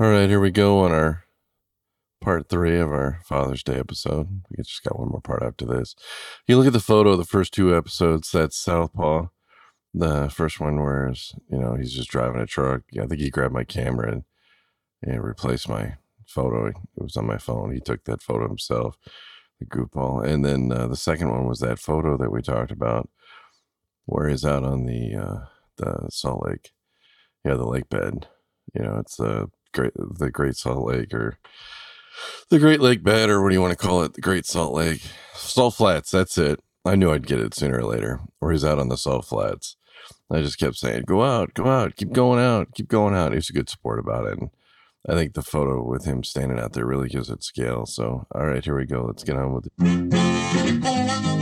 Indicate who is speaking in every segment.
Speaker 1: All right, here we go on our part three of our Father's Day episode. We just got one more part after this. You look at the photo of the first two episodes. That's Southpaw. The first one where you know he's just driving a truck. I think he grabbed my camera and, and replaced my photo. It was on my phone. He took that photo himself, the goofball. And then uh, the second one was that photo that we talked about, where he's out on the uh, the Salt Lake, yeah, the lake bed. You know, it's the great the Great Salt Lake or the Great Lake bed or what do you want to call it? The Great Salt Lake, Salt Flats. That's it. I knew I'd get it sooner or later. Or he's out on the Salt Flats. I just kept saying, "Go out, go out, keep going out, keep going out." He was a good sport about it. And I think the photo with him standing out there really gives it scale. So, all right, here we go. Let's get on with it.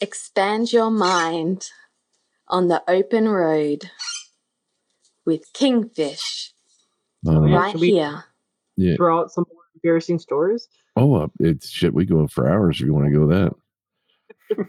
Speaker 2: Expand your mind on the open road with Kingfish
Speaker 3: yeah.
Speaker 2: right here.
Speaker 3: Yeah.
Speaker 4: Throw out some more embarrassing stories.
Speaker 3: Oh, uh, it's shit. We go for hours if you want to go that.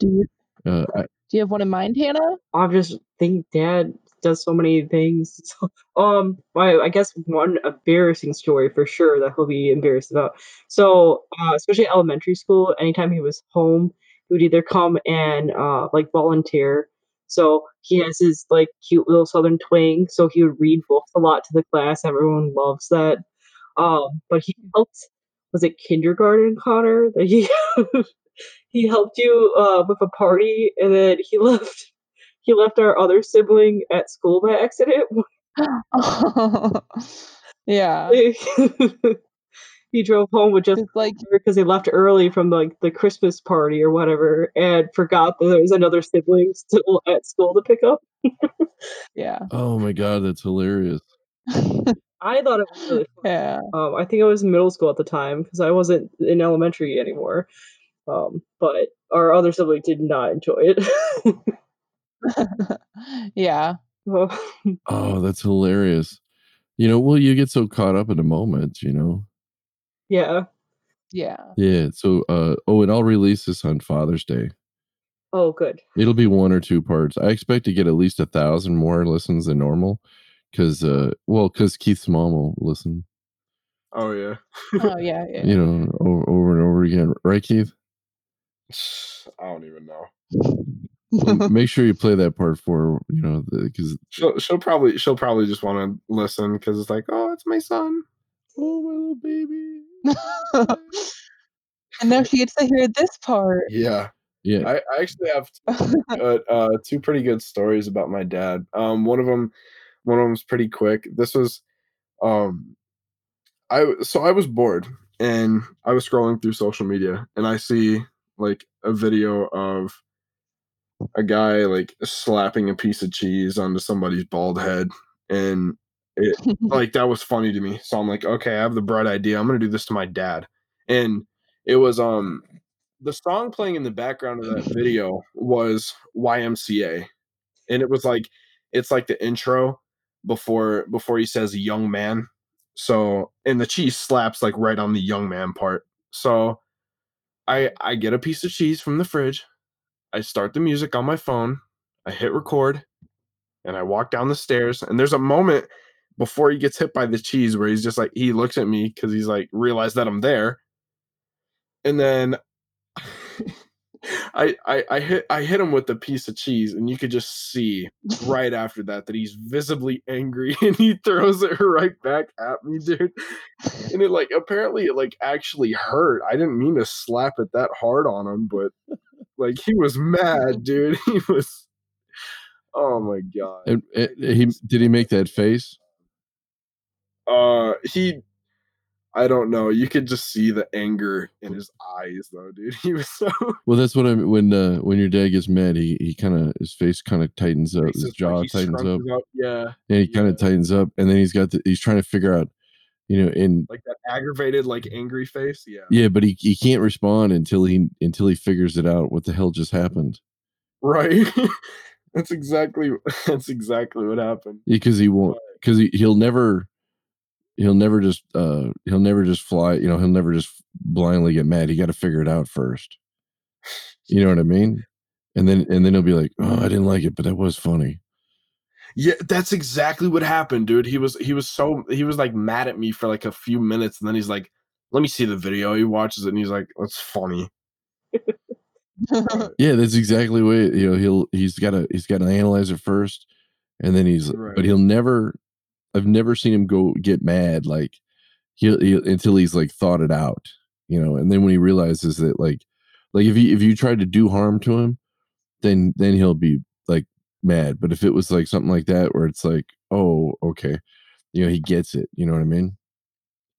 Speaker 5: Do you
Speaker 3: Uh, I,
Speaker 5: do you have one in mind, Hannah?
Speaker 4: I just think Dad does so many things. So, um, I, I guess one embarrassing story for sure that he'll be embarrassed about. So, uh, especially elementary school, anytime he was home, would either come and uh, like volunteer. So he has his like cute little southern twang. So he would read books a lot to the class. Everyone loves that. Um, but he helped. Was it kindergarten, Connor? That he he helped you uh, with a party, and then he left. He left our other sibling at school by accident.
Speaker 5: yeah.
Speaker 4: He drove home with just
Speaker 5: It's like
Speaker 4: because they left early from like the Christmas party or whatever, and forgot that there was another sibling still at school to pick up.
Speaker 5: yeah.
Speaker 3: oh my god, that's hilarious.
Speaker 4: I thought it was really fun.
Speaker 5: Yeah.
Speaker 4: Um, I think I was in middle school at the time because I wasn't in elementary anymore. Um, but our other sibling did not enjoy it.
Speaker 5: yeah.
Speaker 4: Oh,
Speaker 3: Oh, that's hilarious. You know, well, you get so caught up in the moment, you know.
Speaker 4: Yeah.
Speaker 5: Yeah.
Speaker 3: Yeah. So, uh, oh, and I'll release this on Father's Day.
Speaker 4: Oh, good.
Speaker 3: It'll be one or two parts. I expect to get at least a thousand more listens than normal, because, uh, well, because Keith's mom will listen,
Speaker 6: Oh yeah.
Speaker 5: Oh yeah. yeah.
Speaker 3: you know, over, over and over again, right, Keith?
Speaker 6: I don't even know.
Speaker 3: Make sure you play that part for you know, because
Speaker 6: She'll she'll probably she'll probably just want to listen because it's like, oh, it's my son.
Speaker 3: oh my little baby.
Speaker 5: and now she gets to hear this part.
Speaker 6: Yeah.
Speaker 3: Yeah.
Speaker 6: I, I actually have uh, uh, two pretty good stories about my dad. Um, one of them, one of them's pretty quick. This was, um, I so I was bored and I was scrolling through social media and I see like a video of a guy like slapping a piece of cheese onto somebody's bald head and it like that was funny to me. So I'm like, okay, I have the bright idea. I'm gonna do this to my dad. And it was um the song playing in the background of that video was YMCA. And it was like it's like the intro before before he says young man. So and the cheese slaps like right on the young man part. So I I get a piece of cheese from the fridge. I start the music on my phone. I hit record and I walk down the stairs and there's a moment before he gets hit by the cheese where he's just like he looks at me cuz he's like realized that I'm there. And then I, I I hit I hit him with a piece of cheese, and you could just see right after that that he's visibly angry, and he throws it right back at me, dude. And it like apparently it like actually hurt. I didn't mean to slap it that hard on him, but like he was mad, dude. He was. Oh my god.
Speaker 3: And, eh, and eh, he did he make that face?
Speaker 6: Uh, he I don't know. You could just see the anger in his eyes, though, dude. He was so
Speaker 3: Well, that's what I mean. When uh, when your dad gets mad, he he kind of his face kind of tightens up, his
Speaker 6: racist, like,
Speaker 3: jaw tightens up,
Speaker 6: up. Yeah,
Speaker 3: and he kind of tightens up, and then he's got the, he's trying to figure out, you know, and
Speaker 6: like that aggravated, like angry face. Yeah,
Speaker 3: yeah, but he he can't respond until he until he figures it out. What the hell just happened?
Speaker 6: right. that's exactly that's exactly what happened.
Speaker 3: Because he won't. Because he he'll never. He'll never just uh he'll never just fly, you know, he'll never just blindly get mad. He got to figure it out first. You know what I mean? And then and then he'll be like, "Oh, I didn't like it, but that was funny."
Speaker 6: Yeah, that's exactly what happened, dude. He was he was so he was like mad at me for like a few minutes, and then he's like, "Let me see the video." He watches it, and he's like, "That's funny."
Speaker 3: Yeah, that's exactly what you know. He'll he's got to he's got to analyze it first, and then he's
Speaker 6: Right.
Speaker 3: but he'll never. I've never seen him go get mad like he'll, he'll until he's like thought it out, you know. And then when he realizes that like like if he if you tried to do harm to him, then then he'll be like mad. But if it was like something like that where it's like oh okay, you know he gets it, you know what I mean.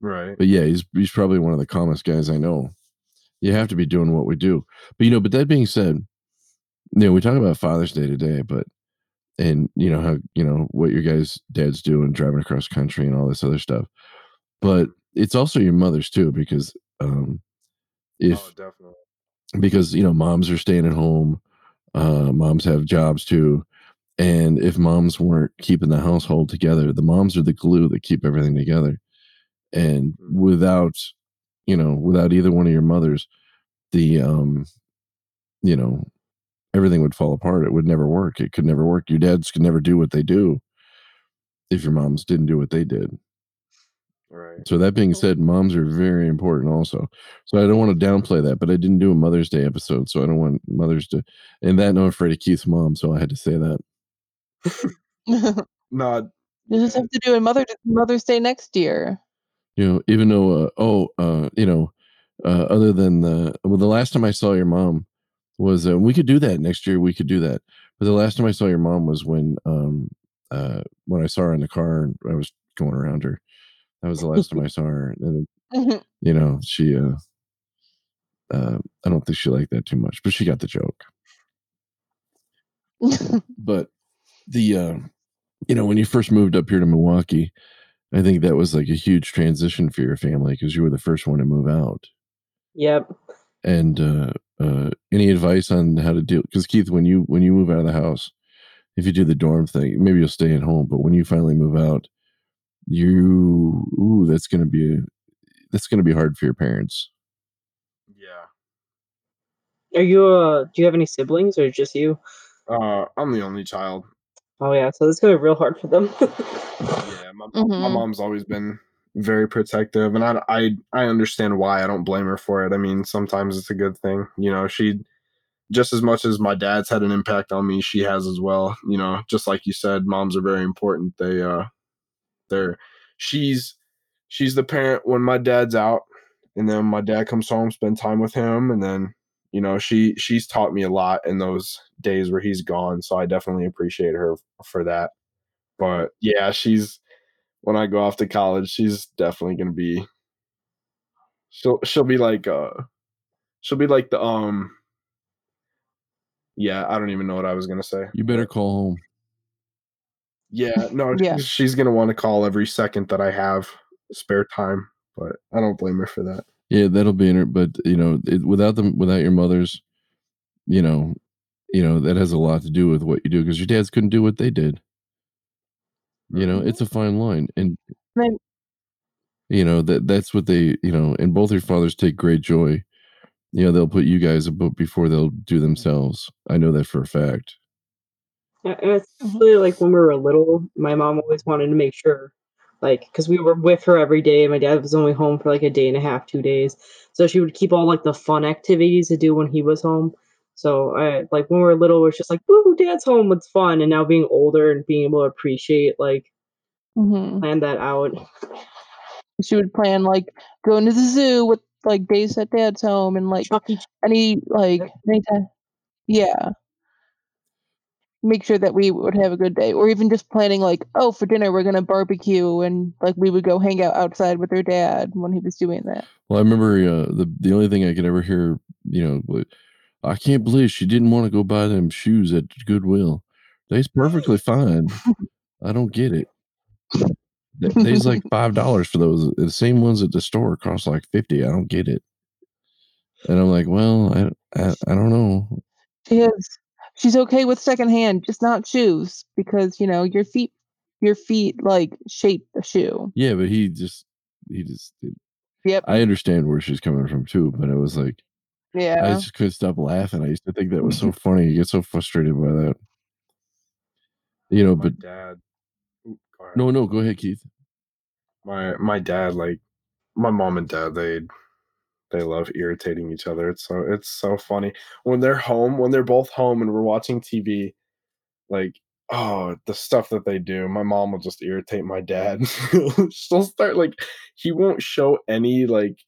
Speaker 6: Right.
Speaker 3: But yeah, he's he's probably one of the calmest guys I know. You have to be doing what we do. But you know, but that being said, you know, we talk about Father's Day today, but and you know how you know what your guys' dads do and driving across country and all this other stuff. But it's also your mother's too, because um if
Speaker 6: oh, definitely.
Speaker 3: because you know moms are staying at home, uh moms have jobs too. And if moms weren't keeping the household together, the moms are the glue that keep everything together. And without, you know, without either one of your mothers, the um, you know, everything would fall apart. It would never work. It could never work. Your dads could never do what they do if your moms didn't do what they did.
Speaker 6: Right.
Speaker 3: So that being said, moms are very important also. So I don't want to downplay that, but I didn't do a Mother's Day episode, so I don't want mothers to and that no I'm afraid of Keith's mom, so I had to say that.
Speaker 6: No,
Speaker 5: You just have to do a Mother Mother's Day next year.
Speaker 3: You know, even though uh, oh uh, you know, uh, other than the well, the last time I saw your mom was uh, we could do that next year. We could do that, but the last time I saw your mom was when um uh when I saw her in the car and I was going around her. That was the last time I saw her, and you know she uh uh I don't think she liked that too much, but she got the joke. but the uh you know when you first moved up here to milwaukee i think that was like a huge transition for your family because you were the first one to move out
Speaker 4: Yep.
Speaker 3: And uh uh any advice on how to deal because keith when you when you move out of the house if you do the dorm thing maybe you'll stay at home but when you finally move out you ooh that's gonna be that's gonna be hard for your parents
Speaker 6: yeah.
Speaker 4: Are you uh do you have any siblings or just you?
Speaker 6: Uh, I'm the only child.
Speaker 4: Oh yeah, so it's gonna be real hard for them.
Speaker 6: Yeah, my, my
Speaker 5: Mhm.
Speaker 6: mom's always been very protective, and I, I I understand why. I don't blame her for it. I mean, sometimes it's a good thing. You know, she just as much as my dad's had an impact on me, she has as well. You know, just like you said, moms are very important. They uh, they're she's she's the parent when my dad's out, and then my dad comes home, spend time with him, and then you know she she's taught me a lot in those days where he's gone. So I definitely appreciate her for that. But yeah, she's when I go off to college, she's definitely gonna be she'll she'll be like uh she'll be like the um yeah, I don't even know what I was gonna say.
Speaker 3: you better call home
Speaker 6: Yeah, no,
Speaker 5: Yeah.
Speaker 6: she's, she's gonna want to call every second that I have spare time, but I don't blame her for that.
Speaker 3: Yeah, that'll be in it. But you know, it, without them, without your mothers, you know, you know that has a lot to do with what you do because your dads couldn't do what they did. You know, it's a fine line, and
Speaker 5: Then-
Speaker 3: you know that that's what they, you know, and both your fathers take great joy. You know, they'll put you guys above before they'll do themselves. I know that for a fact.
Speaker 4: Yeah, and mm-hmm. especially like when we were little, my mom always wanted to make sure, like, because we were with her every day. And my dad was only home for like a day and a half, two days, so she would keep all like the fun activities to do when he was home. So I like when we were little, it was just like, "Woo, dad's home! It's fun!" And now being older and being able to appreciate, like,
Speaker 5: Mhm.
Speaker 4: plan that out.
Speaker 5: She would plan like going to the zoo with like days at dad's home and like
Speaker 4: Chuck E.
Speaker 5: any like anytime. Yeah. make sure that we would have a good day, or even just planning like, oh, for dinner we're gonna barbecue, and like we would go hang out outside with her dad when he was doing that.
Speaker 3: Well, I remember uh, the the only thing I could ever hear, you know, wa- I can't believe she didn't want to go buy them shoes at Goodwill. They's perfectly fine. I don't get it. They's like five dollars for those. The same ones at the store cost like fifty. I don't get it. And I'm like, well, I I, I don't know.
Speaker 5: She is. She's okay with secondhand, just not shoes, because you know your feet, your feet like shape the shoe.
Speaker 3: Yeah, but he just he just.
Speaker 5: Yep.
Speaker 3: I understand where she's coming from too, but it was like I just couldn't stop laughing. I used to think that was so funny. You get so frustrated by that. You know,
Speaker 6: my
Speaker 3: but
Speaker 6: dad. Ahead.
Speaker 3: no, no, go ahead, Keith.
Speaker 6: my my dad like my mom and dad they they love irritating each other it's so it's so funny when they're home when they're both home and we're watching tv like oh the stuff that they do my mom will just irritate my dad she'll start like he won't show any like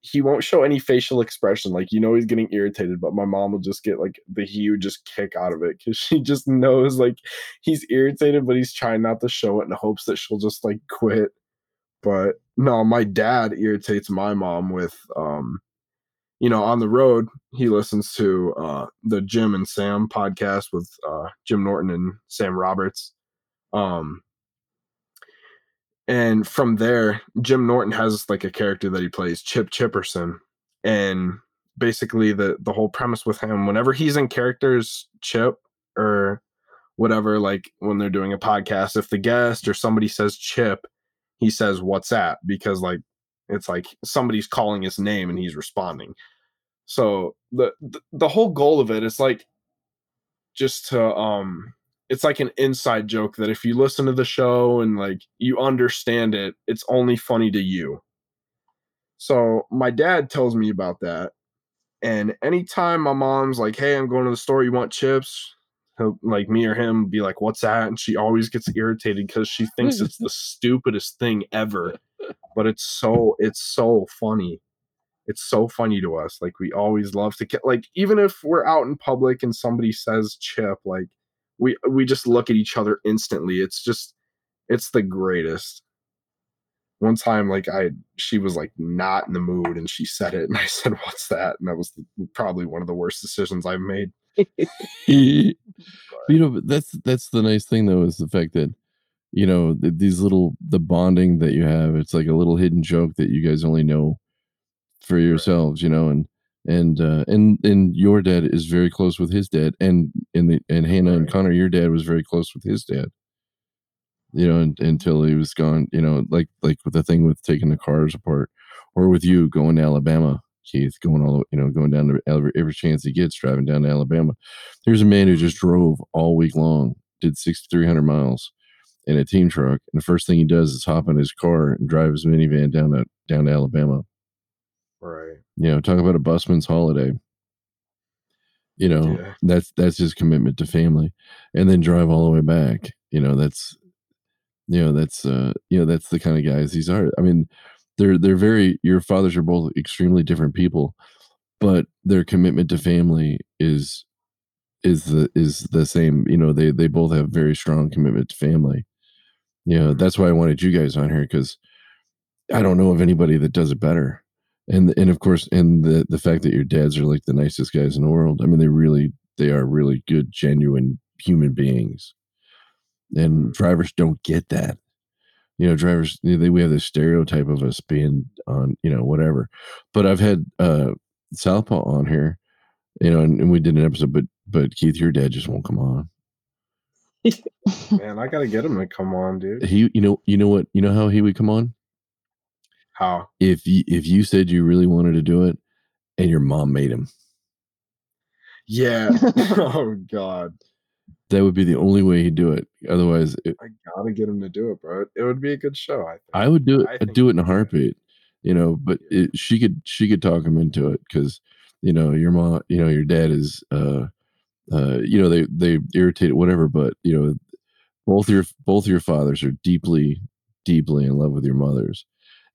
Speaker 6: he won't show any facial expression like you know he's getting irritated but my mom will just get like the huge just kick out of it because she just knows like he's irritated but he's trying not to show it in hopes that she'll just like quit. But no my dad irritates my mom with um you know on the road he listens to uh the jim and sam podcast with uh jim norton and sam roberts. Um and from there jim norton has like a character that he plays chip chipperson. And basically the the whole premise with him whenever he's in characters chip or whatever like when they're doing a podcast if the guest or somebody says chip he says what's that? Because like it's like somebody's calling his name and he's responding. So the the, the whole goal of it is like just to um it's like an inside joke that if you listen to the show and like you understand it it's only funny to you. So my dad tells me about that and anytime my mom's like hey i'm going to the store you want chips? He'll, like me or him be like what's that? And she always gets irritated because she thinks it's the stupidest thing ever but it's so it's so funny. It's so funny to us like we always love to ki- like even if we're out in public and somebody says chip like we we just look at each other instantly it's just it's the greatest one time like i she was like not in the mood and she said it and i said what's that and that was the, probably one of the worst decisions i've made
Speaker 3: you know, that's that's the nice thing though is the fact that you know these little the bonding that you have. It's like a little hidden joke that you guys only know for yourselves. You know, and and uh, and and your dad is very close with his dad, and and the and Hannah and Connor, your dad was very close with his dad. You know, un- until he was gone. You know, like like with the thing with taking the cars apart, or with you going to Alabama, Keith, going all the you know going down to every, every chance he gets, driving down to Alabama. There's a man who just drove all week long, did 6,300 miles in a team truck, and the first thing he does is hop in his car and drive his minivan down to down to Alabama.
Speaker 6: Right
Speaker 3: You know, talk about a busman's holiday. You know,
Speaker 6: Yeah.
Speaker 3: that's that's his commitment to family, and then drive all the way back. You know, that's you know that's uh you know that's the kind of guys these are. I mean, they're they're very. Your fathers are both extremely different people, but their commitment to family is is the is the same. You know, they they both have very strong commitment to family. You know, that's why I wanted you guys on here because I don't know of anybody that does it better. And and of course, and the the fact that your dads are like the nicest guys in the world. I mean, they really they are really good, genuine human beings. And drivers don't get that. You know, drivers they, we have this stereotype of us being on, you know, whatever. But I've had uh Southpaw on here, you know, and, and we did an episode, but but Keith, your dad just won't come on.
Speaker 6: man i gotta get him to come on dude
Speaker 3: He, you know, you know what, you know how he would come on
Speaker 6: how
Speaker 3: if you if you said you really wanted to do it, and your mom made him.
Speaker 6: yeah oh god
Speaker 3: That would be the only way he'd do it. Otherwise, it,
Speaker 6: i gotta get him to do it bro it would be a good show i think
Speaker 3: I would do it.
Speaker 6: I
Speaker 3: I'd do it in a heartbeat. You know, but it, she could she could talk him into it because you know your mom, you know your dad is, uh, uh, you know they they irritate whatever, but you know both your both your fathers are deeply deeply in love with your mothers,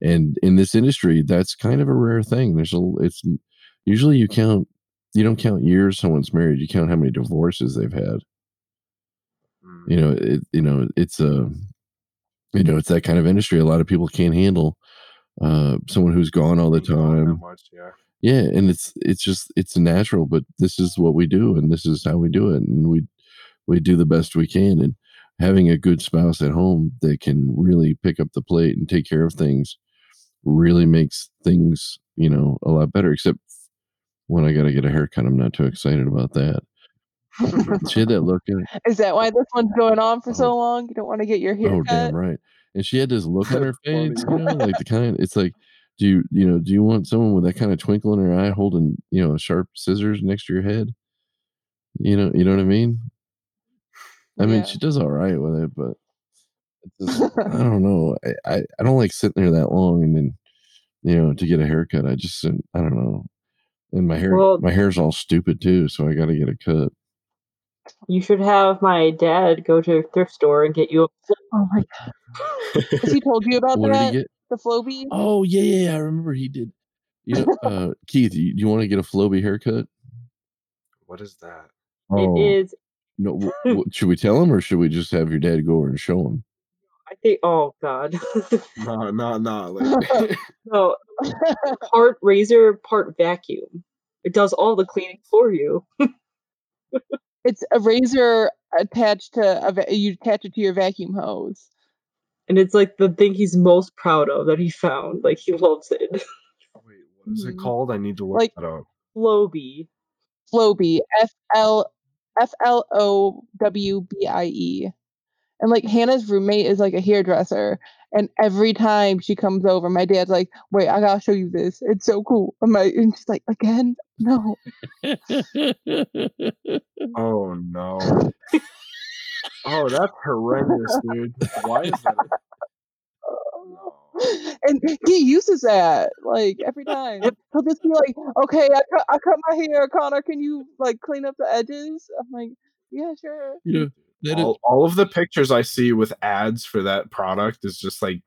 Speaker 3: and in this industry, that's kind of a rare thing. There's a it's usually you count you don't count years someone's married, you count how many divorces they've had.
Speaker 6: Mm.
Speaker 3: You know, it, you know, it's a, you know, it's that kind of industry. A lot of people can't handle uh, someone who's gone all the
Speaker 6: Being gone that
Speaker 3: time.
Speaker 6: much, yeah.
Speaker 3: Yeah, and it's it's just it's natural, but this is what we do, and this is how we do it, and we we do the best we can. And having a good spouse at home that can really pick up the plate and take care of things really makes things you know a lot better. Except when I got to get a haircut, I'm not too excited about that. she had that look in.
Speaker 5: Is that why this one's going on for
Speaker 3: Oh.
Speaker 5: so long? You don't want to get your hair
Speaker 3: Oh,
Speaker 5: cut?
Speaker 3: damn right. And she had this look on her face, you know, like the kind. It's like, do you, you know, do you want someone with that kind of twinkle in her eye, holding, you know, sharp scissors next to your head? You know, you know what I mean. I mean,
Speaker 5: Yeah.
Speaker 3: she does all right with it, but it's just, I don't know. I, I, I don't like sitting there that long and then, you know, to get a haircut. I just, I don't know. And my hair,
Speaker 4: Well-
Speaker 3: my hair's all stupid too, so I got to get a cut.
Speaker 4: You should have my dad go to a thrift store and get you a.
Speaker 5: Oh my god. Has he told you about
Speaker 3: What
Speaker 5: that?
Speaker 3: he get?
Speaker 5: The Flowbee?
Speaker 3: Oh yeah, yeah, yeah, I remember he did. You know, uh, Keith, you, you want to get a Flowbee haircut?
Speaker 6: What is that?
Speaker 3: Oh.
Speaker 4: It is.
Speaker 3: No, w- w- should we tell him or should we just have your dad go over and show him?
Speaker 4: I think. Oh God.
Speaker 6: No, no, no. Like,
Speaker 4: no. Part razor, part vacuum. It does all the cleaning for you.
Speaker 5: It's a razor attached to a va- you attach it to your vacuum hose.
Speaker 4: And it's like the thing he's most proud of that he found. Like he loves it.
Speaker 6: wait, what is it
Speaker 5: Mhm.
Speaker 6: called? I need to look
Speaker 5: Like-
Speaker 6: that up.
Speaker 4: Flowbee.
Speaker 5: Flowbee, F L F L O W B I E. And like Hannah's roommate is like a hairdresser, and every time she comes over, my dad's like, "Wait, I gotta show you this. It's so cool." And my and she's like, "Again? No."
Speaker 6: Oh no. oh, that's horrendous, dude. Why is that? No.
Speaker 5: And he uses that like every time. He'll just be like, "Okay, I cut, I cut my hair, Connor. Can you like clean up the edges?" I'm like, "Yeah, sure."
Speaker 3: you know, that is,
Speaker 6: all, all of the pictures I see with ads for that product is just like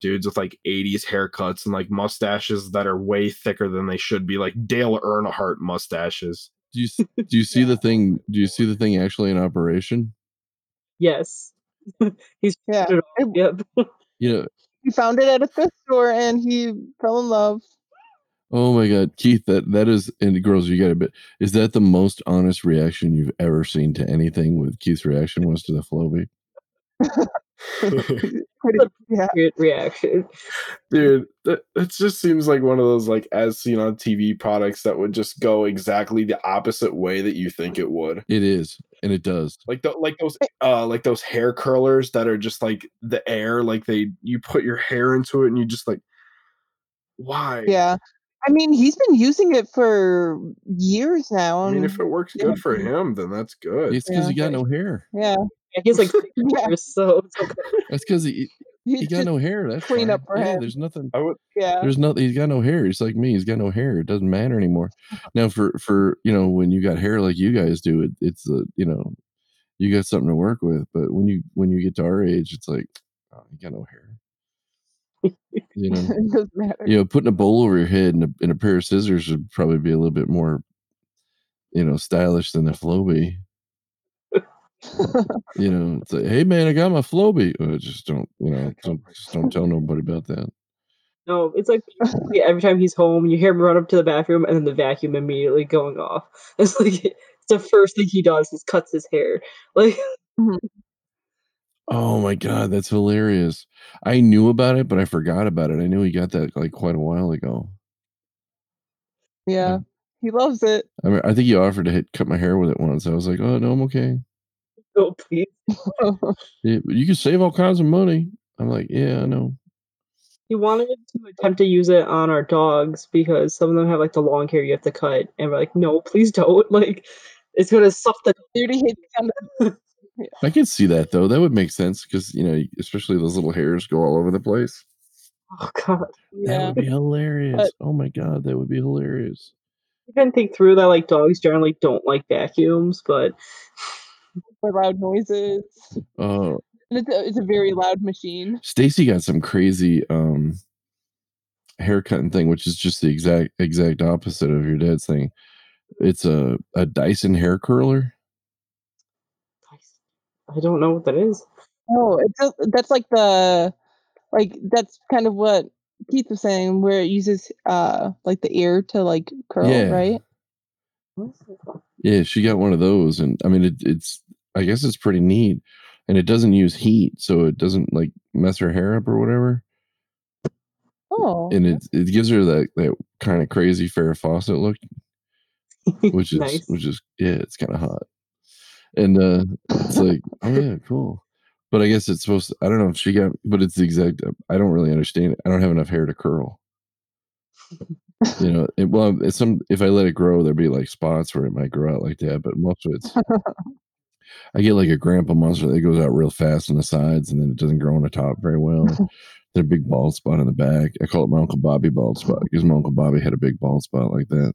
Speaker 6: dudes with like 80s haircuts and like mustaches that are way thicker than they should be, like Dale Earnhardt mustaches.
Speaker 3: do you do you see the thing? Do you see the thing actually in operation?
Speaker 4: Yes. he's
Speaker 5: Yeah.
Speaker 4: put it on, Yep.
Speaker 3: You know,
Speaker 5: He found it at a thrift store and he fell in love.
Speaker 3: oh my God, Keith, that that is, and girls, you got a bit. Is that the most honest reaction you've ever seen to anything? With Keith's reaction was to the Flowbee.
Speaker 5: Pretty, yeah.
Speaker 4: Good reaction.
Speaker 6: Dude, that, it just seems like one of those like as seen on TV products that would just go exactly the opposite way that you think it would.
Speaker 3: It is, and it does.
Speaker 6: Like the, like those uh like those hair curlers that are just like the air, like they you put your hair into it and you just like why?
Speaker 5: Yeah. I mean, he's been using it for years now.
Speaker 6: I mean,
Speaker 5: and-
Speaker 6: if it works
Speaker 5: yeah.
Speaker 6: good for him, then that's good.
Speaker 3: It's because
Speaker 5: Yeah.
Speaker 3: he got no hair.
Speaker 5: yeah.
Speaker 4: Yeah, he's like
Speaker 5: Yeah.
Speaker 4: years, so it's okay.
Speaker 3: That's because he
Speaker 5: He's
Speaker 3: he got no hair. That's
Speaker 5: clean
Speaker 3: fine.
Speaker 5: up for
Speaker 3: yeah,
Speaker 5: him.
Speaker 3: There's nothing.
Speaker 6: I would
Speaker 5: yeah.
Speaker 3: There's nothing. He's got no hair. He's like me. He's got no hair. It doesn't matter anymore. Now, for for you know, when you got hair like you guys do, it it's a you know, you got something to work with. But when you when you get to our age, it's like, oh, you got no hair. You know,
Speaker 5: it doesn't matter.
Speaker 3: you know, putting a bowl over your head and a, and a pair of scissors would probably be a little bit more, you know, stylish than a Flowbee. You know, it's like, hey man, I got my Flowbee. Uh, just don't, you know, don't just don't tell nobody about that.
Speaker 4: No, it's like basically every time he's home, you hear him run up to the bathroom and then the vacuum immediately going off. It's like it's the first thing he does is cuts his hair. Like
Speaker 3: Oh my god, that's hilarious. I knew about it, but I forgot about it. I knew he got that like quite a while ago.
Speaker 5: yeah. He loves it.
Speaker 3: I mean, I think he offered to hit cut my hair with it once. I was like, oh no, I'm okay.
Speaker 4: Oh please.
Speaker 3: Yeah, you can save all kinds of money. I'm like, yeah, I know.
Speaker 4: He wanted to attempt to use it on our dogs because some of them have like the long hair you have to cut, and we're like, no, please don't. Like, it's gonna suck the.
Speaker 5: Dude, he hates kind
Speaker 3: I can see that though. That would make sense because you know, especially those little hairs go all over the place.
Speaker 4: Oh god.
Speaker 3: That would be hilarious. oh my god, that would be hilarious.
Speaker 4: I can think through that. Like dogs generally don't like vacuums, but
Speaker 5: for loud noises.
Speaker 3: Oh,
Speaker 5: And it's a, it's a very loud machine.
Speaker 3: Stacy got some crazy um haircutting thing, which is just the exact exact opposite of your dad's thing. It's a a Dyson hair curler.
Speaker 4: I don't know what that is.
Speaker 5: Oh, it's a, that's like the like that's kind of what Keith was saying, where it uses uh like the ear to like curl,
Speaker 3: Yeah.
Speaker 5: right?
Speaker 3: Yeah, she got one of those, and I mean, it, it's I guess it's pretty neat, and it doesn't use heat, so it doesn't like mess her hair up or whatever,
Speaker 5: Oh,
Speaker 3: and it it gives her that that kind of crazy Farrah Fawcett look, which is
Speaker 4: nice.
Speaker 3: which is yeah, it's kind of hot, and uh it's like oh yeah, cool, but I guess it's supposed to. I don't know if she got, but it's the exact. I don't really understand it. I don't have enough hair to curl. You know, it, well, it's some if I let it grow, there'd be like spots where it might grow out like that, but most of it's I get like a grandpa monster that goes out real fast on the sides and then it doesn't grow on the top very well. then a big bald spot on the back. I call it my Uncle Bobby bald spot because my Uncle Bobby had a big bald spot like that.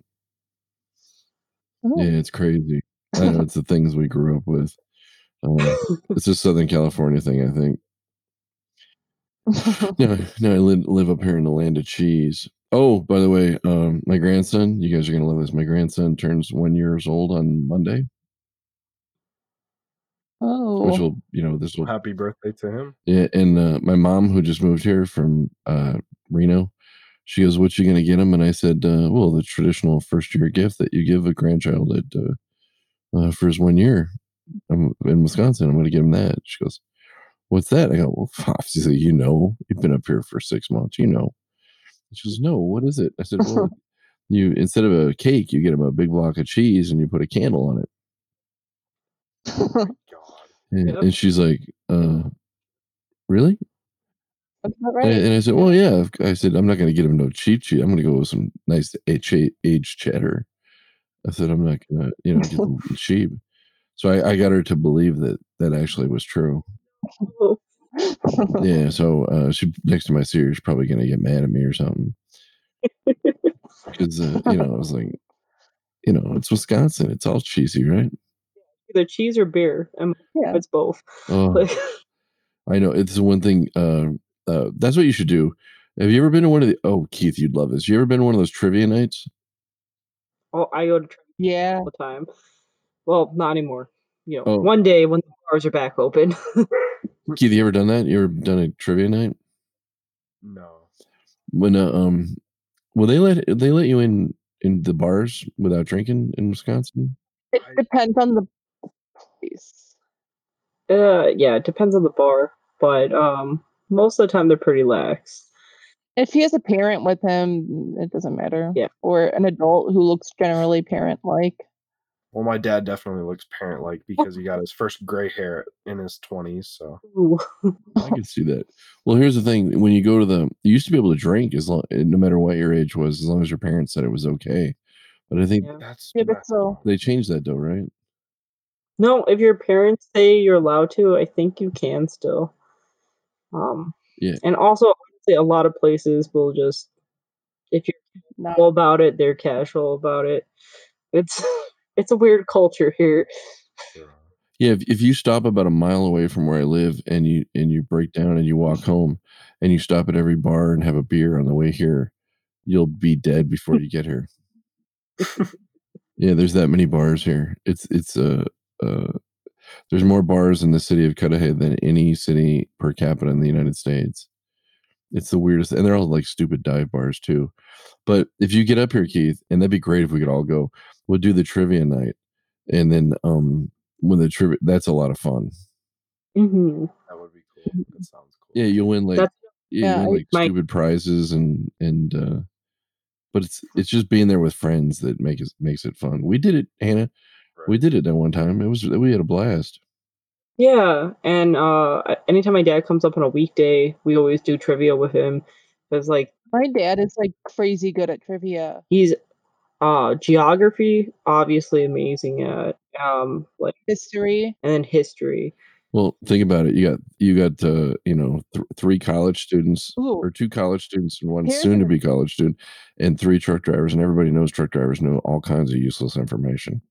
Speaker 5: Oh.
Speaker 3: Yeah, it's crazy. I know it's the things we grew up with. Uh, it's a Southern California thing, I think. No, no, I live, live up here in the land of cheese. Oh, by the way, um, my grandson, you guys are gonna love this. My grandson turns one years old on Monday,
Speaker 5: oh,
Speaker 3: which will, you know, this will
Speaker 6: Happy birthday to him.
Speaker 3: Yeah, and uh, my mom, who just moved here from uh, Reno, she goes, "What you gonna get him?" And I said, uh, "Well, the traditional first year gift that you give a grandchild at uh, uh, for his one year I'm in Wisconsin. I'm gonna give him that." She goes, "What's that?" I go, "Well, obviously, you know, you've been up here for six months, you know." She goes, "No, what is it?" I said, "Well, you instead of a cake, you get him a big block of cheese and you put a candle on it." And,
Speaker 4: Yep.
Speaker 3: and she's like, uh, "Really?" And,
Speaker 5: right.
Speaker 3: and I said, "Well, yeah." I said, "I'm not going to get him no cheap cheese. I'm going to go with some nice age cheddar." I said, "I'm not going to, you know, get them cheap." So I, I got her to believe that that actually was true.
Speaker 4: Oh,
Speaker 3: Yeah. So uh, she next time I see her, she's probably going to get mad at me or something because uh, you know I was like, you know, it's Wisconsin. It's all cheesy, right?
Speaker 4: Either cheese or beer. and
Speaker 5: yeah.
Speaker 4: It's both.
Speaker 3: Oh,
Speaker 4: Like,
Speaker 3: I know. It's the one thing. Uh, uh, that's what you should do. Have you ever been to one of the? Oh, Keith, you'd love this. You ever been to one of those trivia nights?
Speaker 4: oh, I go to trivia
Speaker 5: Yeah.
Speaker 4: all the time. Well, not anymore. You know,
Speaker 3: Oh.
Speaker 4: one day when the bars are back open.
Speaker 3: Keith, you ever done that? You ever done a trivia night?
Speaker 6: No.
Speaker 3: when uh, um will they let they let you in in the bars without drinking in Wisconsin?
Speaker 5: It depends on the place.
Speaker 4: uh, yeah, it depends on the bar, but um, most of the time they're pretty lax.
Speaker 5: If he has a parent with him, it doesn't matter.
Speaker 4: Yeah.
Speaker 5: Or an adult who looks generally parent like.
Speaker 6: Well, my dad definitely looks parent like because he got his first gray hair in his 20s. So
Speaker 3: I can see that. Well, here's the thing: when you go to the, you used to be able to drink as long, no matter what your age was, as long as your parents said it was okay. But I think
Speaker 4: Yeah.
Speaker 6: that's
Speaker 5: Yeah, but so
Speaker 3: they changed that though, right?
Speaker 4: No, if your parents say you're allowed to, I think you can still. Um,
Speaker 3: Yeah.
Speaker 4: and also, honestly, a lot of places will just, if you're
Speaker 5: not
Speaker 4: casual about it, they're casual about it. It's it's a weird culture here.
Speaker 3: Yeah. If, if you stop about a mile away from where I live and you and you break down and you walk home and you stop at every bar and have a beer on the way here, you'll be dead before you get here. yeah, there's that many bars here. It's it's uh uh there's more bars in the city of Cudahy than any city per capita in the United States. It's the weirdest, and they're all like stupid dive bars too. But if you get up here, Keith, and that'd be great if we could all go. We'll do the trivia night, and then um when the trivia, that's a lot of fun.
Speaker 4: Mm-hmm.
Speaker 6: That would be cool. That sounds cool.
Speaker 3: Yeah, you'll win like
Speaker 4: That's
Speaker 3: yeah,
Speaker 5: Yeah,
Speaker 3: win, like
Speaker 4: my-
Speaker 3: stupid prizes and and uh but it's it's just being there with friends that makes it makes it fun. We did it, Hannah. We did it that one time. It was we had a blast.
Speaker 4: Yeah, and uh, anytime my dad comes up on a weekday, we always do trivia with him because like
Speaker 5: my dad is like crazy good at trivia.
Speaker 4: he's uh geography obviously amazing at um like
Speaker 5: History.
Speaker 4: and then history.
Speaker 3: Well, think about it. You got you got uh, you know th- three college students
Speaker 5: Ooh.
Speaker 3: or two college students and one
Speaker 5: Here's
Speaker 3: soon to be college student and three truck drivers and everybody knows truck drivers know all kinds of useless information.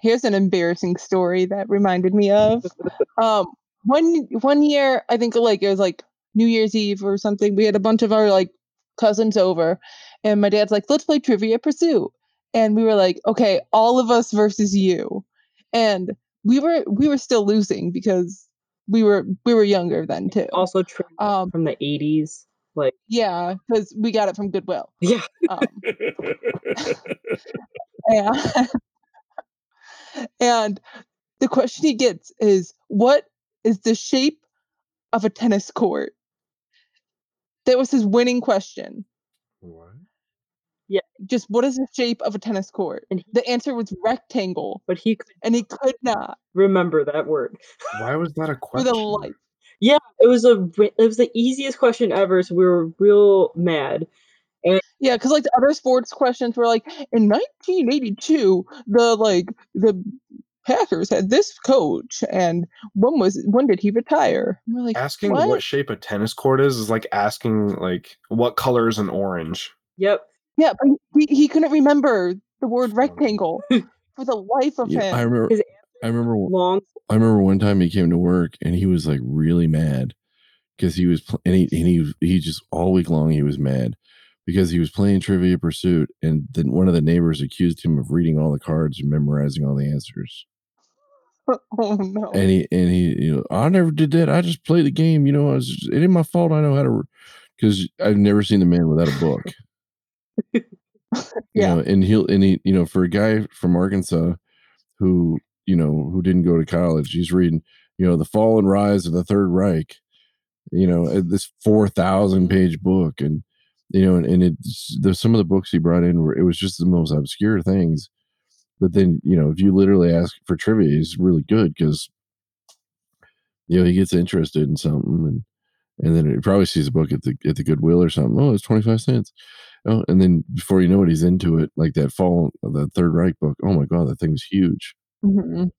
Speaker 5: Here's an embarrassing story that reminded me of. Um, one one year, I think like it was like New Year's Eve or something. We had a bunch of our like cousins over, and my dad's like, "Let's play Trivia Pursuit," and we were like, "Okay, all of us versus you," and we were we were still losing because we were we were younger then too.
Speaker 4: Also
Speaker 5: Um,
Speaker 4: from the 80s. Like,
Speaker 5: yeah, because we got it from Goodwill.
Speaker 4: yeah.
Speaker 5: Um, and, and the question he gets is, "What is the shape of a tennis court?" That was his winning question.
Speaker 6: What? Yeah.
Speaker 5: Just what is the shape of a tennis court?
Speaker 4: And he-
Speaker 5: The answer was rectangle,
Speaker 4: But he could
Speaker 5: and he could not
Speaker 4: remember that word.
Speaker 6: Why was that a question?
Speaker 5: for
Speaker 6: question?
Speaker 5: the life.
Speaker 4: Yeah, it was a it was the easiest question ever, so we were real mad.
Speaker 5: And Yeah, because like the other sports questions were like in 1982, the like the Packers had this coach, and when was when did he retire? And we're like,
Speaker 6: Asking
Speaker 5: what?
Speaker 6: what? shape a tennis court is is like asking like what color is an orange.
Speaker 4: Yep.
Speaker 5: Yeah, but he, he couldn't remember the word rectangle for the life of
Speaker 3: Yeah,
Speaker 5: him.
Speaker 3: I remember.
Speaker 4: His
Speaker 3: I remember.
Speaker 4: Long
Speaker 3: I remember one time he came to work and he was like really mad because he was pl- and he and he he just all week long he was mad because he was playing Trivia Pursuit and then one of the neighbors accused him of reading all the cards and memorizing all the answers.
Speaker 5: oh no!
Speaker 3: And he and he you know I never did that. I just played the game. You know, I was just, it ain't my fault. I know how to because I've never seen the man without a book. you
Speaker 5: Yeah.
Speaker 3: know, and he'll and he you know for a guy from Arkansas who you know who didn't go to college, he's reading you know the fall and rise of the Third Reich. You know uh, this four thousand page book, and you know, and, and it's there's some of the books he brought in were it was just the most obscure things. But then you know if you literally ask for trivia, he's really good because you know he gets interested in something and. And then he probably sees a book at the at the Goodwill or something. Oh, it's twenty five cents. Oh, and then before you know it, he's into it. Like that fall, the Third Reich book. Oh my god, that thing was huge.
Speaker 5: Mhm.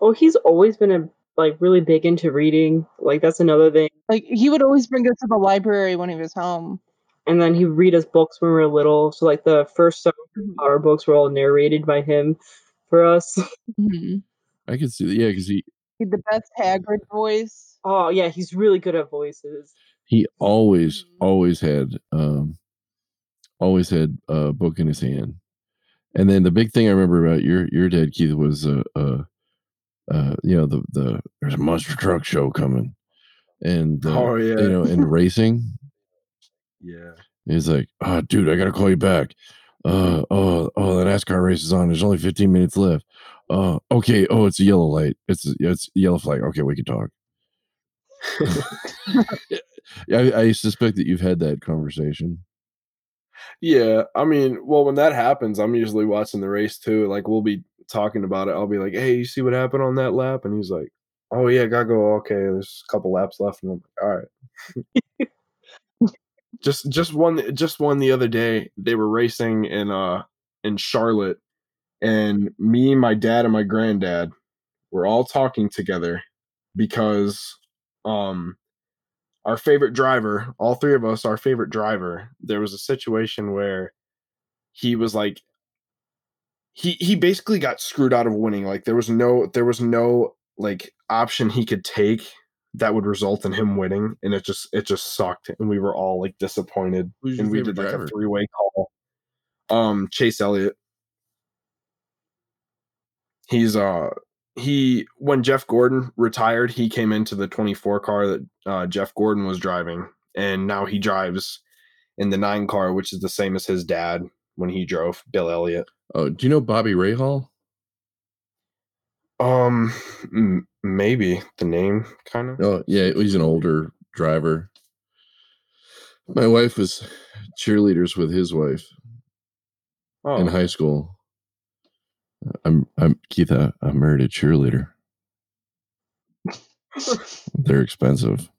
Speaker 4: Oh, he's always been a like really big into reading. Like that's another thing.
Speaker 5: Like he would always bring us to the library when he was home.
Speaker 4: And then he'd read us books when we were little. So like the first seven
Speaker 5: Mhm.
Speaker 4: Potter books were all narrated by him for us.
Speaker 5: Mhm.
Speaker 3: I could see, yeah, because he
Speaker 5: He had the best Hagrid voice.
Speaker 4: Oh yeah, he's really good at voices.
Speaker 3: he always
Speaker 5: Mhm.
Speaker 3: always had um always had a book in his hand. And then the big thing I remember about your your dad Keith was uh uh, uh you know the the there's a monster truck show coming, and uh,
Speaker 6: Oh, yeah.
Speaker 3: you know and racing.
Speaker 6: Yeah.
Speaker 3: He's like, oh, dude, I gotta call you back. Uh, oh, oh, that NASCAR race is on. There's only 15 minutes left. Uh, okay. Oh, it's a yellow light. It's a, it's a yellow flag. Okay, we can talk. Yeah, I, I suspect that you've had that conversation.
Speaker 6: Yeah, I mean, well, when that happens, I'm usually watching the race too. Like we'll be talking about it. I'll be like, "Hey, you see what happened on that lap?" And he's like, "Oh yeah, gotta go. Okay, there's a couple laps left." And I'm like, "All right." just just one just one the other day. They were racing in uh in Charlotte, and me, my dad, and my granddad were all talking together because um our favorite driver, all three of us, our favorite driver, there was a situation where he was like he he basically got screwed out of winning. Like there was no there was no like option he could take that would result in him winning and it just it just sucked and we were all like disappointed
Speaker 3: Who's your
Speaker 6: and we
Speaker 3: favorite
Speaker 6: did like
Speaker 3: driver?
Speaker 6: a three-way call. Um Chase Elliott. He's uh he when Jeff Gordon retired, he came into the 24 car that uh, Jeff Gordon was driving, and now he drives in the nine car, which is the same as his dad when he drove Bill Elliott.
Speaker 3: Oh, do you know Bobby Rahal?
Speaker 6: Um, m- maybe the name kind of.
Speaker 3: Oh, yeah, he's an older driver. My wife was cheerleaders with his wife
Speaker 6: Oh,
Speaker 3: in high school. I'm I'm Keith. Uh, I, I married a cheerleader. They're expensive.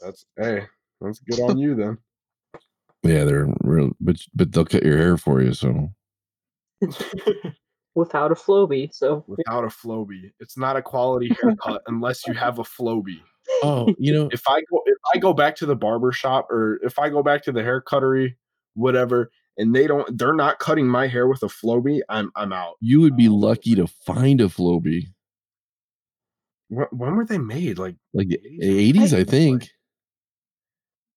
Speaker 6: that's hey, that's good on you then.
Speaker 3: Yeah, they're real, but but they'll cut your hair for you. So
Speaker 4: Without a Flowbee, so
Speaker 6: Without a Flowbee, it's not a quality haircut unless you have a Flowbee.
Speaker 3: oh, you know,
Speaker 6: if I go if I go back to the barber shop or if I go back to the hair cuttery, whatever, and they don't they're not cutting my hair with a Flowbee, I'm I'm out.
Speaker 3: you would be lucky to find a Flowbee
Speaker 6: When, when were they made? Like
Speaker 3: like the
Speaker 6: 80s?
Speaker 3: eighties, I think.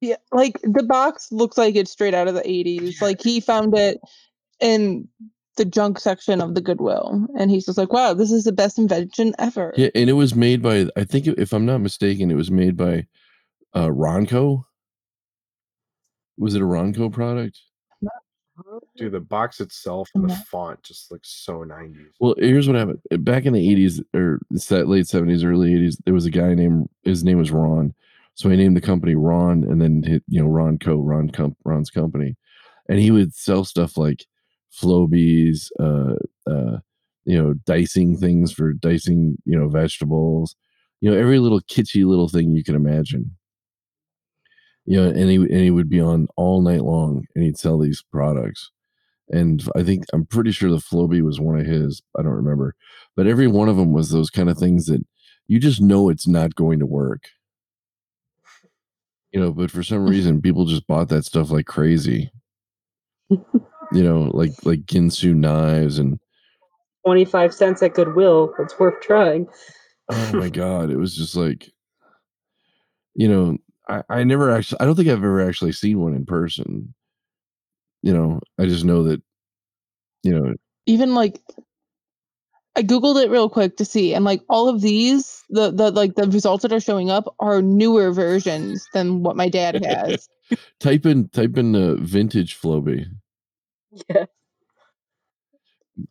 Speaker 5: Yeah, like the box looks like it's straight out of the 80s. Like he found it in the junk section of the Goodwill, and he's just like, "Wow, this is the best invention ever."
Speaker 3: Yeah, and it was made by I think if I'm not mistaken, it was made by uh Ronco. Was it a Ronco product?
Speaker 6: Dude, the box itself and the
Speaker 5: Mhm.
Speaker 6: font just looks so 90s.
Speaker 3: Well, here's what happened. Back in the 80s or late 70s, early 80s, there was a guy named his name was Ron. So he named the company Ron and then hit, you know, Ron Co, Ron Com- Ron's company. And he would sell stuff like Flowbees, uh uh you know, dicing things for dicing, you know, vegetables. You know, every little kitschy little thing you can imagine. You know, and he and he would be on all night long and he'd sell these products and I think I'm pretty sure the Flowbee was one of his. I don't remember, but every one of them was those kind of things that you just know it's not going to work. You know, but for some reason, people just bought that stuff like crazy. You know, like like Ginsu knives and
Speaker 4: 25 cents at Goodwill. It's worth trying.
Speaker 3: oh my god, it was just like, you know, I I never actually I don't think I've ever actually seen one in person. You know, I just know that, you know,
Speaker 5: Even like, I googled it real quick to see, and like all of these, the the like the results that are showing up are newer versions than what my dad has.
Speaker 3: type in type in the vintage Flowbee.
Speaker 4: Yeah.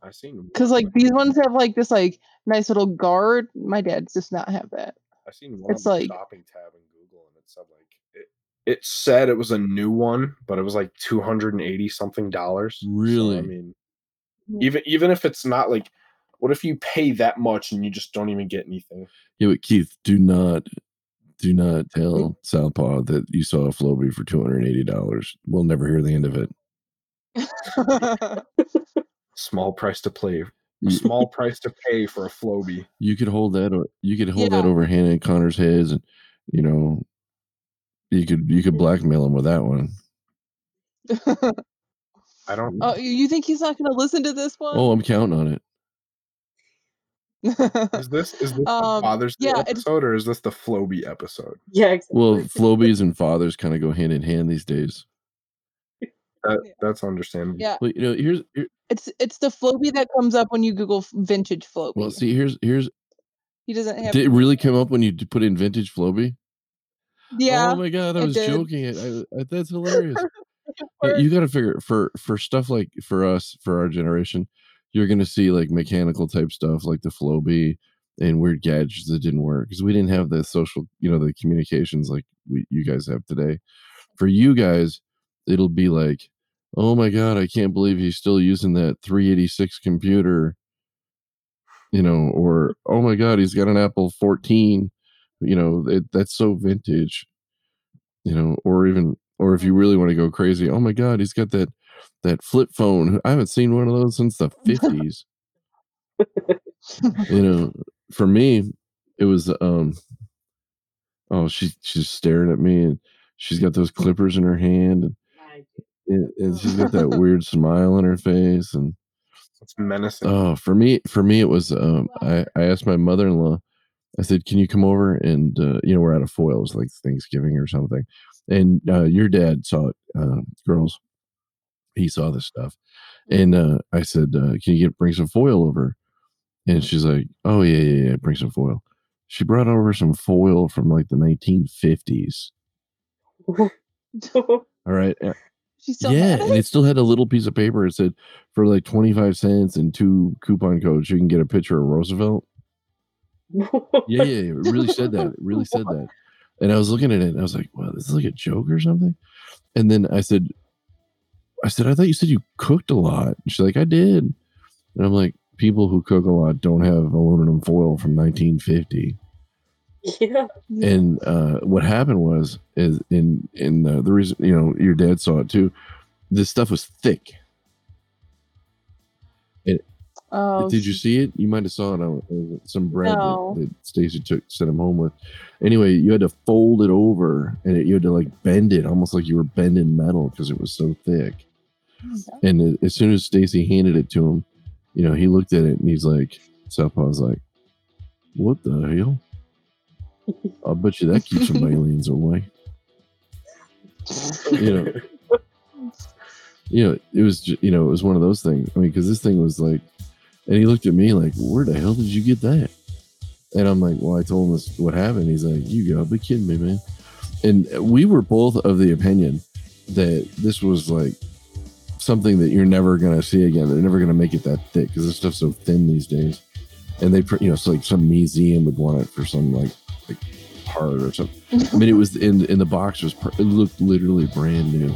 Speaker 6: I seen
Speaker 5: Because like these ones have like this like nice little guard. My dad does not have that.
Speaker 6: I seen one
Speaker 5: It's like-
Speaker 6: shopping tab and it said like it. It said it was a new one, but it was like two hundred and eighty something dollars. So,
Speaker 3: Really?
Speaker 6: I mean, even even if it's not like, what if you pay that much and you just don't even get anything?
Speaker 3: Yeah, but Keith, do not do not tell Southpaw that you saw a Flowbee for two hundred and eighty dollars. We'll never hear the end of it.
Speaker 6: Small price to play. A small price to pay for a Flowbee.
Speaker 3: you could hold that. o- You could hold that over Hannah and Connor's heads, and you know, you could you could blackmail him with that one.
Speaker 6: I don't.
Speaker 5: oh, you you think he's not going to listen to this one?
Speaker 3: Oh, I'm counting on it.
Speaker 6: Is this is this the
Speaker 5: Um,
Speaker 6: Father's Day
Speaker 5: yeah, it's-
Speaker 6: episode or is this the Flowbee episode?
Speaker 4: Yeah, exactly.
Speaker 3: Well, Flowbees and fathers kind of go hand in hand these days.
Speaker 6: That
Speaker 5: Yeah.
Speaker 6: that's understandable.
Speaker 5: yeah,
Speaker 3: Well, you know, here's here,
Speaker 5: it's it's the Flowbee that comes up when you Google vintage Flowbee.
Speaker 3: well, see, here's here's.
Speaker 5: he doesn't have.
Speaker 3: Did it really come up when you put in vintage Flowbee?
Speaker 5: Yeah,
Speaker 3: Oh my god, I was
Speaker 5: did.
Speaker 3: joking. I, I, that's hilarious. You got to figure for for stuff like for us for our generation, you're going to see like mechanical type stuff like the Flowbee and weird gadgets that didn't work because we didn't have the social, you know, the communications like we, you guys have today. For you guys, it'll be like, oh my god, I can't believe he's still using that 386 computer, you know, or oh my god, he's got an Apple 14, you know, it, that's so vintage, you know, or even or if you really want to go crazy, oh my god, he's got that that flip phone. I haven't seen one of those since the 50s. you know, for me, it was um oh she she's staring at me and she's got those clippers in her hand and, and, and she's got that weird smile on her face and
Speaker 6: It's menacing.
Speaker 3: oh for me for me it was um I, I asked my mother-in-law I said can you come over and uh, you know we're out of foils, like Thanksgiving or something and uh, your dad saw it uh, girls he saw this stuff and uh, I said uh, can you get bring some foil over and she's like, "Oh yeah, yeah, yeah, bring some foil." She brought over some foil from like the 1950s. All right,
Speaker 5: still
Speaker 3: yeah, and
Speaker 5: it?
Speaker 3: it still had a little piece of paper. It said for like 25 cents and two coupon codes, you can get a picture of Roosevelt. Yeah, yeah, yeah, it really said that. It really said that. And I was looking at it, and I was like, "Wow, this is like a joke or something." And then I said, "I said I thought you said you cooked a lot." And she's like, "I did." And I'm like, "People who cook a lot don't have aluminum foil from 1950."
Speaker 4: yeah.
Speaker 3: and uh, what happened was is in in the, the reason you know your dad saw it too this stuff was thick
Speaker 5: Oh,
Speaker 3: did you see it? You might have saw it on uh, some bread
Speaker 5: No.
Speaker 3: that, that stacy took sent him home with. Anyway you had to fold it over and it, you had to like bend it almost like you were bending metal because it was so thick. And a- as soon as stacy handed it to him you know he looked at it and he's like southpaw's like what the hell? I'll bet you that keeps some aliens away. You know. You know, it was you know, it was one of those things. I mean, because this thing was like, and he looked at me like, "Where the hell did you get that?" And I'm like, "Well, I told him this what happened." He's like, "You gotta be kidding me, man!" And we were both of the opinion that this was like something that you're never gonna see again. They're never gonna make it that thick because this stuff's so thin these days. And they, you know, it's like some museum would want it for some like like part or something. I mean, it was in in the box was it looked literally brand new.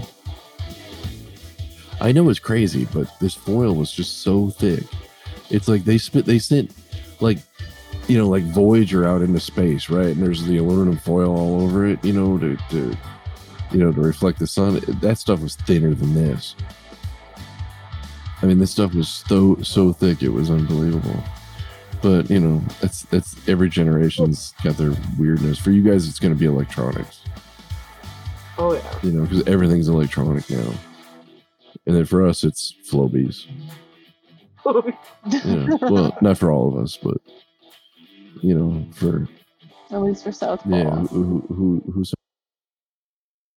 Speaker 3: I know it's crazy, but this foil was just so thick. It's like they spit they sent like you know like Voyager out into space, right? And there's the aluminum foil all over it, you know, to, to you know to reflect the sun. That stuff was thinner than this. I mean, this stuff was so so thick it was unbelievable. But you know, that's that's every generation's got their weirdness. For you guys, it's going to be electronics
Speaker 4: Oh yeah.
Speaker 3: you know, because everything's electronic now. And then for us, it's Flowbees. Know, well, not for all of us, but you know, for
Speaker 5: At least for Southpaw.
Speaker 3: yeah, who who, who who's